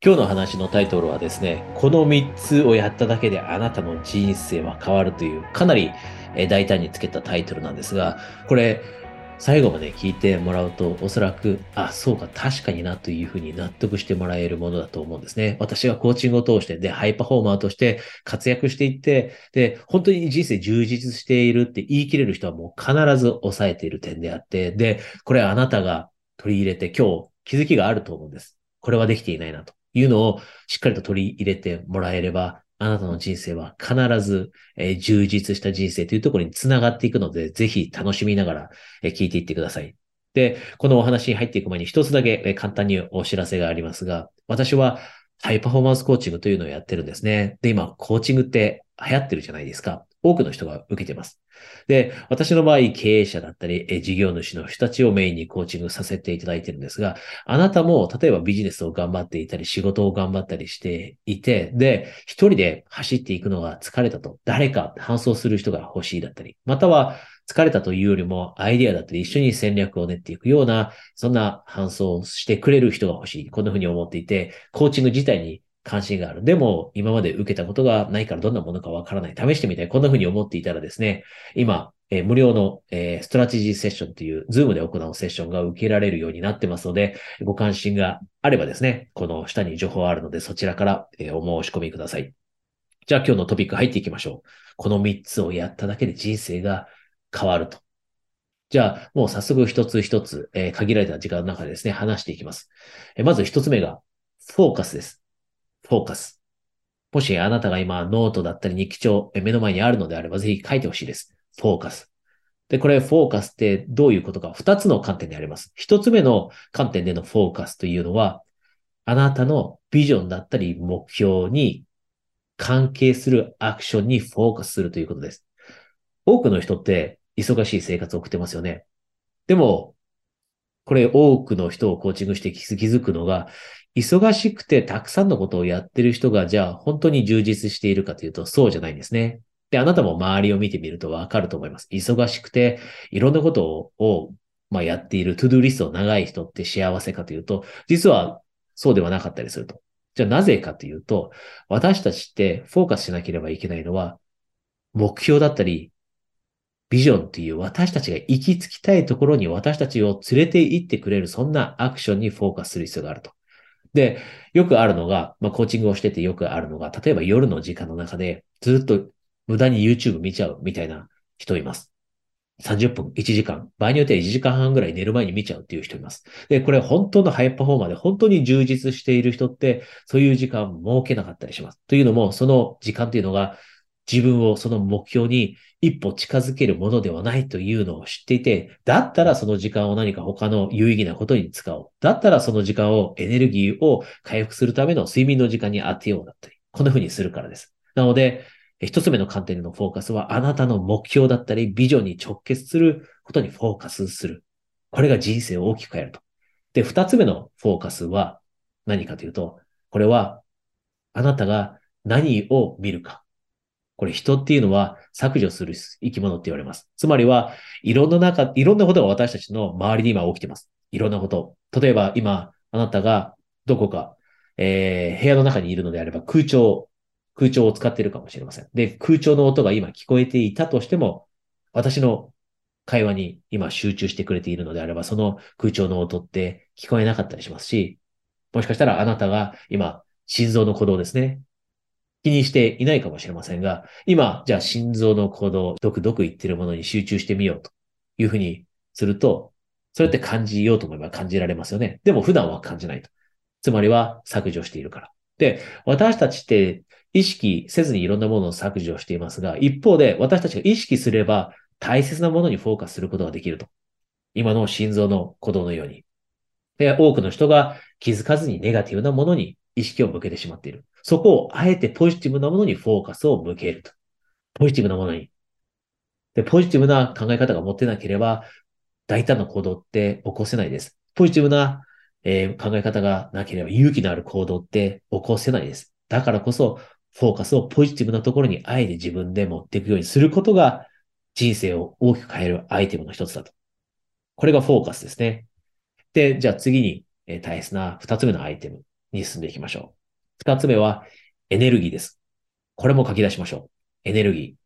今日の話のタイトルはですね、この3つをやっただけであなたの人生は変わるという、かなり大胆につけたタイトルなんですが、これ、最後まで聞いてもらうと、おそらく、あ、そうか、確かになというふうに納得してもらえるものだと思うんですね。私がコーチングを通して、で、ハイパフォーマーとして活躍していって、で、本当に人生充実しているって言い切れる人はもう必ず抑えている点であって、で、これあなたが取り入れて今日気づきがあると思うんです。これはできていないなと。いうのをしっかりと取り入れてもらえれば、あなたの人生は必ず、えー、充実した人生というところにつながっていくので、ぜひ楽しみながら、えー、聞いていってください。で、このお話に入っていく前に一つだけ、えー、簡単にお知らせがありますが、私はハイパフォーマンスコーチングというのをやってるんですね。で、今、コーチングって流行ってるじゃないですか。多くの人が受けてます。で、私の場合、経営者だったり、事業主の人たちをメインにコーチングさせていただいてるんですが、あなたも、例えばビジネスを頑張っていたり、仕事を頑張ったりしていて、で、一人で走っていくのが疲れたと、誰か搬送する人が欲しいだったり、または、疲れたというよりも、アイディアだったり、一緒に戦略を練っていくような、そんな搬送してくれる人が欲しい。こんな風に思っていて、コーチング自体に関心がある。でも、今まで受けたことがないからどんなものかわからない。試してみたい。こんな風に思っていたらですね、今、えー、無料の、えー、ストラテジーセッションという、 Zoom で行うセッションが受けられるようになってますので、ご関心があればですね、この下に情報あるので、そちらから、えー、お申し込みください。じゃあ今日のトピック入っていきましょう。この3つをやっただけで人生が変わると。じゃあ、もう早速一つ一つ、えー、限られた時間の中でですね、話していきます。えー、まず一つ目が、フォーカスです。フォーカス。もしあなたが今ノートだったり日記帳目の前にあるのであればぜひ書いてほしいです。フォーカス。で、これフォーカスってどういうことか二つの観点であります。一つ目の観点でのフォーカスというのは、あなたのビジョンだったり目標に関係するアクションにフォーカスするということです。多くの人って忙しい生活を送ってますよね。でも、これ多くの人をコーチングして気づくのが、忙しくてたくさんのことをやってる人が、じゃあ本当に充実しているかというと、そうじゃないんですね。で、あなたも周りを見てみるとわかると思います。忙しくて、いろんなことを、まあ、やっている、トゥドゥリスト長い人って幸せかというと、実はそうではなかったりすると。じゃあなぜかというと、私たちってフォーカスしなければいけないのは、目標だったり、ビジョンっていう私たちが行き着きたいところに私たちを連れて行ってくれる、そんなアクションにフォーカスする必要があると。で、よくあるのが、まあ、コーチングをしててよくあるのが、例えば夜の時間の中でずっと無駄に YouTube 見ちゃうみたいな人います。30分、1時間、場合によっては1時間半ぐらい寝る前に見ちゃうっていう人います。で、これ本当のハイパフォーマーで本当に充実している人って、そういう時間設けなかったりします。というのも、その時間っていうのが自分をその目標に一歩近づけるものではないというのを知っていて、だったらその時間を何か他の有意義なことに使おう。だったらその時間をエネルギーを回復するための睡眠の時間に当てようだったり、こんな風にするからです。なので、一つ目の観点でのフォーカスは、あなたの目標だったり、ビジョンに直結することにフォーカスする。これが人生を大きく変えると。で、二つ目のフォーカスは何かというと、これは、あなたが何を見るか。これ人っていうのは削除する生き物って言われます。つまりは、いろんな中、いろんなことが私たちの周りに今起きてます。いろんなこと。例えば今、あなたがどこか、えー、部屋の中にいるのであれば空調、空調を使っているかもしれません。で、空調の音が今聞こえていたとしても、私の会話に今集中してくれているのであれば、その空調の音って聞こえなかったりしますし、もしかしたらあなたが今、心臓の鼓動ですね。気にしていないかもしれませんが、今、じゃあ心臓の鼓動、ドクドク言ってるものに集中してみようというふうにすると、それって感じようと思えば感じられますよね。でも普段は感じないと。つまりは削除しているから。で、私たちって意識せずにいろんなものを削除していますが、一方で私たちが意識すれば大切なものにフォーカスすることができると。今の心臓の鼓動のように。で、多くの人が気づかずにネガティブなものに意識を向けてしまっている。そこをあえてポジティブなものにフォーカスを向けると。ポジティブなものに。で、ポジティブな考え方が持ってなければ、大胆な行動って起こせないです。ポジティブな、えー、考え方がなければ勇気のある行動って起こせないです。だからこそ、フォーカスをポジティブなところにあえて自分で持っていくようにすることが人生を大きく変えるアイテムの一つだと。これがフォーカスですね。で、じゃあ次に、え、大切な二つ目のアイテム。に進んでいきましょう。2つ目はエネルギーです。これも書き出しましょう。エネルギー。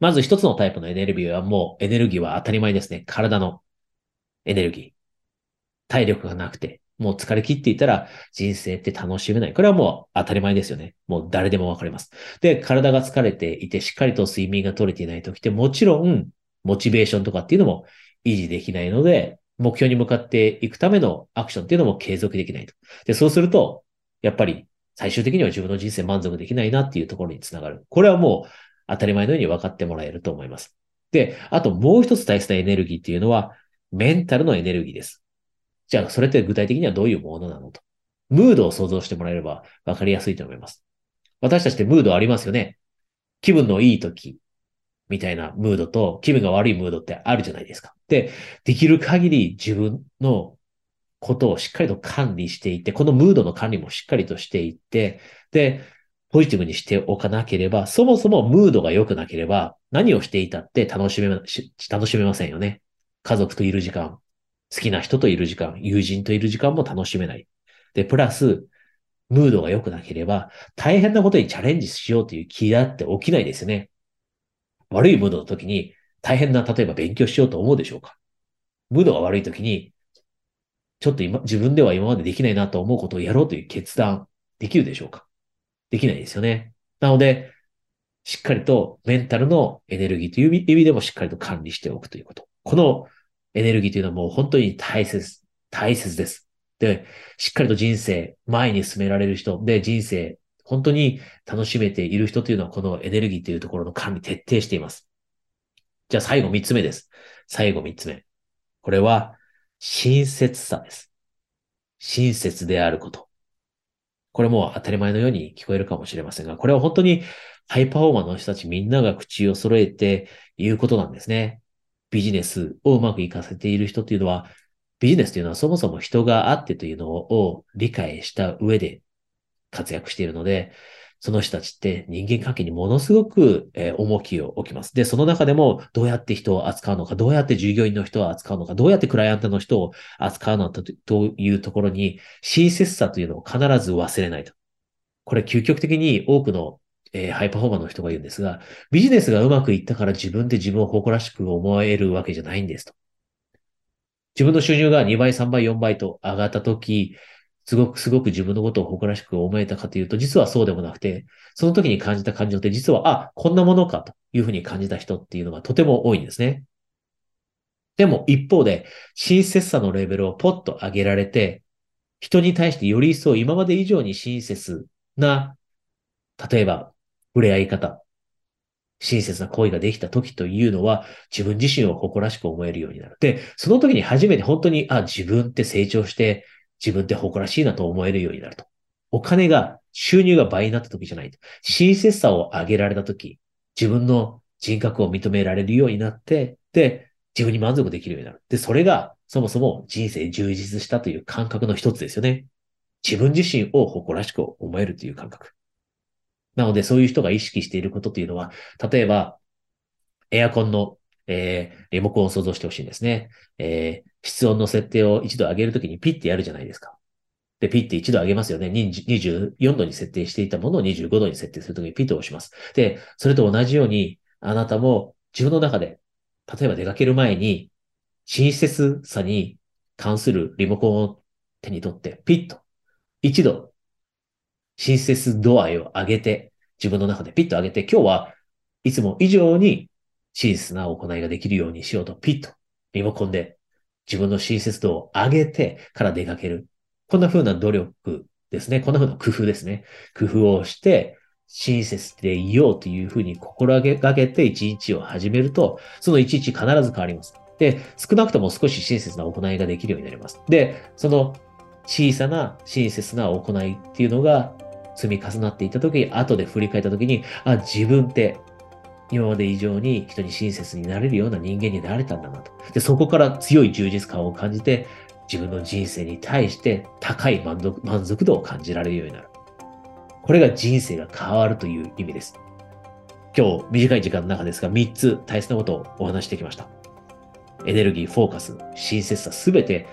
まず一つのタイプのエネルギーはもうエネルギーは当たり前ですね。体のエネルギー。体力がなくて、もう疲れ切っていたら人生って楽しめない。これはもう当たり前ですよね。もう誰でもわかります。で、体が疲れていてしっかりと睡眠が取れていない時ってもちろんモチベーションとかっていうのも維持できないので、目標に向かっていくためのアクションっていうのも継続できないと。で、そうすると、やっぱり最終的には自分の人生満足できないなっていうところにつながる。これはもう当たり前のように分かってもらえると思います。で、あともう一つ大切なエネルギーっていうのは、メンタルのエネルギーです。じゃあ、それって具体的にはどういうものなのと。ムードを想像してもらえれば分かりやすいと思います。私たちってムードありますよね。気分のいい時みたいなムードと気分が悪いムードってあるじゃないですか。で、できる限り自分のことをしっかりと管理していって、このムードの管理もしっかりとしていって、で、ポジティブにしておかなければ、そもそもムードが良くなければ、何をしていたって楽しめ、楽しめませんよね。家族といる時間、好きな人といる時間、友人といる時間も楽しめない。で、プラス、ムードが良くなければ、大変なことにチャレンジしようという気だって起きないですね。悪いムードの時に、大変な、例えば勉強しようと思うでしょうかムードが悪い時に、ちょっと今、自分では今までできないなと思うことをやろうという決断、できるでしょうかできないですよね。なので、しっかりとメンタルのエネルギーという意味でもしっかりと管理しておくということ。このエネルギーというのはもう本当に大切、大切です。で、しっかりと人生、前に進められる人、で、人生、本当に楽しめている人というのはこのエネルギーというところの管理徹底しています。じゃあ最後三つ目です。最後三つ目。これは、親切さです。親切であること。これも当たり前のように聞こえるかもしれませんが、これは本当にハイパフォーマーの人たちみんなが口を揃えて言うことなんですね。ビジネスをうまくいかせている人というのは、ビジネスというのはそもそも人があってというのを理解した上で活躍しているので、その人たちって人間関係にものすごく、え重きを置きます。で、その中でもどうやって人を扱うのか、どうやって従業員の人を扱うのか、どうやってクライアントの人を扱うのかというところに、親切さというのを必ず忘れないと。これ究極的に多くの、えー、ハイパフォーマーの人が言うんですが、ビジネスがうまくいったから自分で自分を誇らしく思えるわけじゃないんですと。自分の収入が2倍、3倍、4倍と上がったとき、すごく、すごく自分のことを誇らしく思えたかというと、実はそうでもなくて、その時に感じた感情って実は、あ、こんなものかというふうに感じた人っていうのがとても多いんですね。でも一方で、親切さのレベルをポッと上げられて、人に対してより一層今まで以上に親切な、例えば、触れ合い方、親切な行為ができた時というのは、自分自身を誇らしく思えるようになる。で、その時に初めて本当に、あ、自分って成長して、自分って誇らしいなと思えるようになると。お金が、収入が倍になった時じゃないと。親切さを上げられた時、自分の人格を認められるようになって、で、自分に満足できるようになる。で、それが、そもそも人生充実したという感覚の一つですよね。自分自身を誇らしく思えるという感覚。なので、そういう人が意識していることというのは、例えば、エアコンのえー、リモコンを想像してほしいんですね。えー、室温の設定を一度上げるときにピッてやるじゃないですか。で、ピッて一度上げますよね。24度に設定していたものを25度に設定するときにピッと押します。で、それと同じように、あなたも自分の中で、例えば出かける前に、親切さに関するリモコンを手に取って、ピッと、一度、親切度合いを上げて、自分の中でピッと上げて、今日はいつも以上に親切な行いができるようにしようと、ピッとリモコンで自分の親切度を上げてから出かける。こんな風な努力ですね。こんな風な工夫ですね。工夫をして、親切でいようというふうに心がけて一日を始めると、その一日必ず変わります。で、少なくとも少し親切な行いができるようになります。で、その小さな親切な行いっていうのが積み重なっていったときに、後で振り返ったときに、あ、自分って今まで以上に人に親切になれるような人間になれたんだなと。で、そこから強い充実感を感じて、自分の人生に対して高い満足満足度を感じられるようになる。これが人生が変わるという意味です。今日短い時間の中ですが3つ大切なことをお話してきました。エネルギー、フォーカス、親切さ、すべて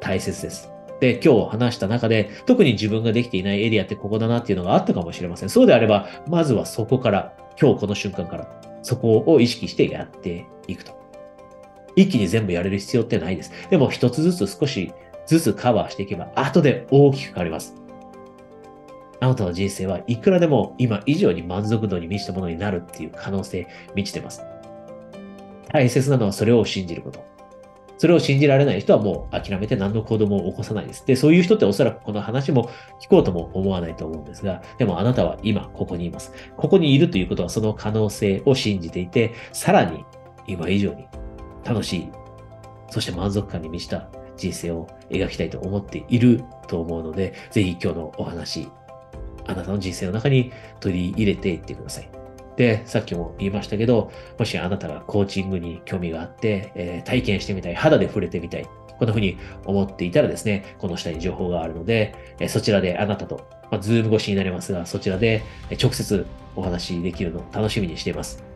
大切です。で、今日話した中で、特に自分ができていないエリアってここだなっていうのがあったかもしれません。そうであれば、まずはそこから、今日この瞬間から、そこを意識してやっていくと。一気に全部やれる必要ってないです。でも一つずつ少しずつカバーしていけば、後で大きく変わります。あなたの人生はいくらでも今以上に満足度に満ちたものになるっていう可能性満ちてます。大切なのはそれを信じること。それを信じられない人はもう諦めて何の行動も起こさないです。で、そういう人っておそらくこの話も聞こうとも思わないと思うんですが、でもあなたは今ここにいます。ここにいるということはその可能性を信じていて、さらに今以上に楽しい、そして満足感に満ちた人生を描きたいと思っていると思うので、ぜひ今日のお話、あなたの人生の中に取り入れていってください。で、さっきも言いましたけど、もしあなたがコーチングに興味があって、えー、体験してみたい、肌で触れてみたい、こんな風に思っていたらですね、この下に情報があるので、えー、そちらであなたと、まあ、ズーム越しになりますが、そちらで直接お話しできるのを楽しみにしています。